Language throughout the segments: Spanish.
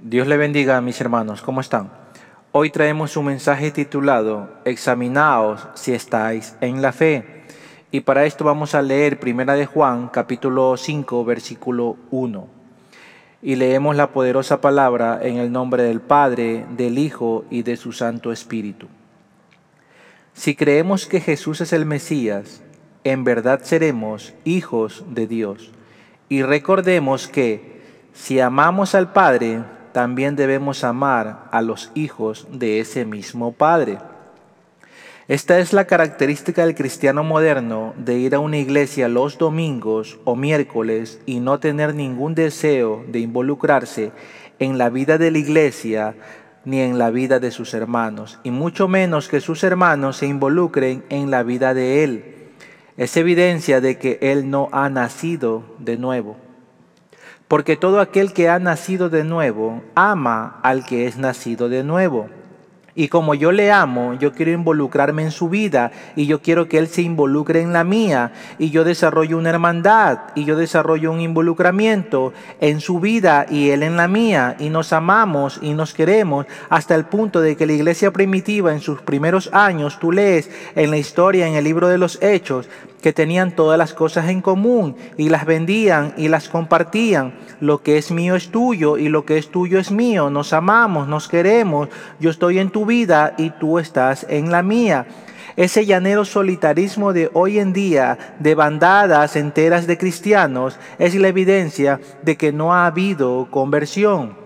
Dios le bendiga mis hermanos, ¿cómo están? Hoy traemos un mensaje titulado Examinaos si estáis en la fe. Y para esto vamos a leer Primera de Juan, capítulo 5, versículo 1. Y leemos la poderosa palabra en el nombre del Padre, del Hijo y de su Santo Espíritu. Si creemos que Jesús es el Mesías, en verdad seremos hijos de Dios. Y recordemos que si amamos al Padre, también debemos amar a los hijos de ese mismo Padre. Esta es la característica del cristiano moderno de ir a una iglesia los domingos o miércoles y no tener ningún deseo de involucrarse en la vida de la iglesia ni en la vida de sus hermanos, y mucho menos que sus hermanos se involucren en la vida de él. Es evidencia de que él no ha nacido de nuevo. Porque todo aquel que ha nacido de nuevo ama al que es nacido de nuevo. Y como yo le amo, yo quiero involucrarme en su vida y yo quiero que Él se involucre en la mía y yo desarrollo una hermandad y yo desarrollo un involucramiento en su vida y Él en la mía y nos amamos y nos queremos hasta el punto de que la iglesia primitiva en sus primeros años, tú lees en la historia, en el libro de los hechos, que tenían todas las cosas en común y las vendían y las compartían. Lo que es mío es tuyo y lo que es tuyo es mío. Nos amamos, nos queremos. Yo estoy en tu vida y tú estás en la mía. Ese llanero solitarismo de hoy en día, de bandadas enteras de cristianos, es la evidencia de que no ha habido conversión.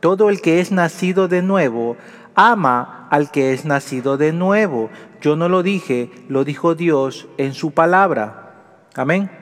Todo el que es nacido de nuevo ama al que es nacido de nuevo. Yo no lo dije, lo dijo Dios en su palabra. Amén.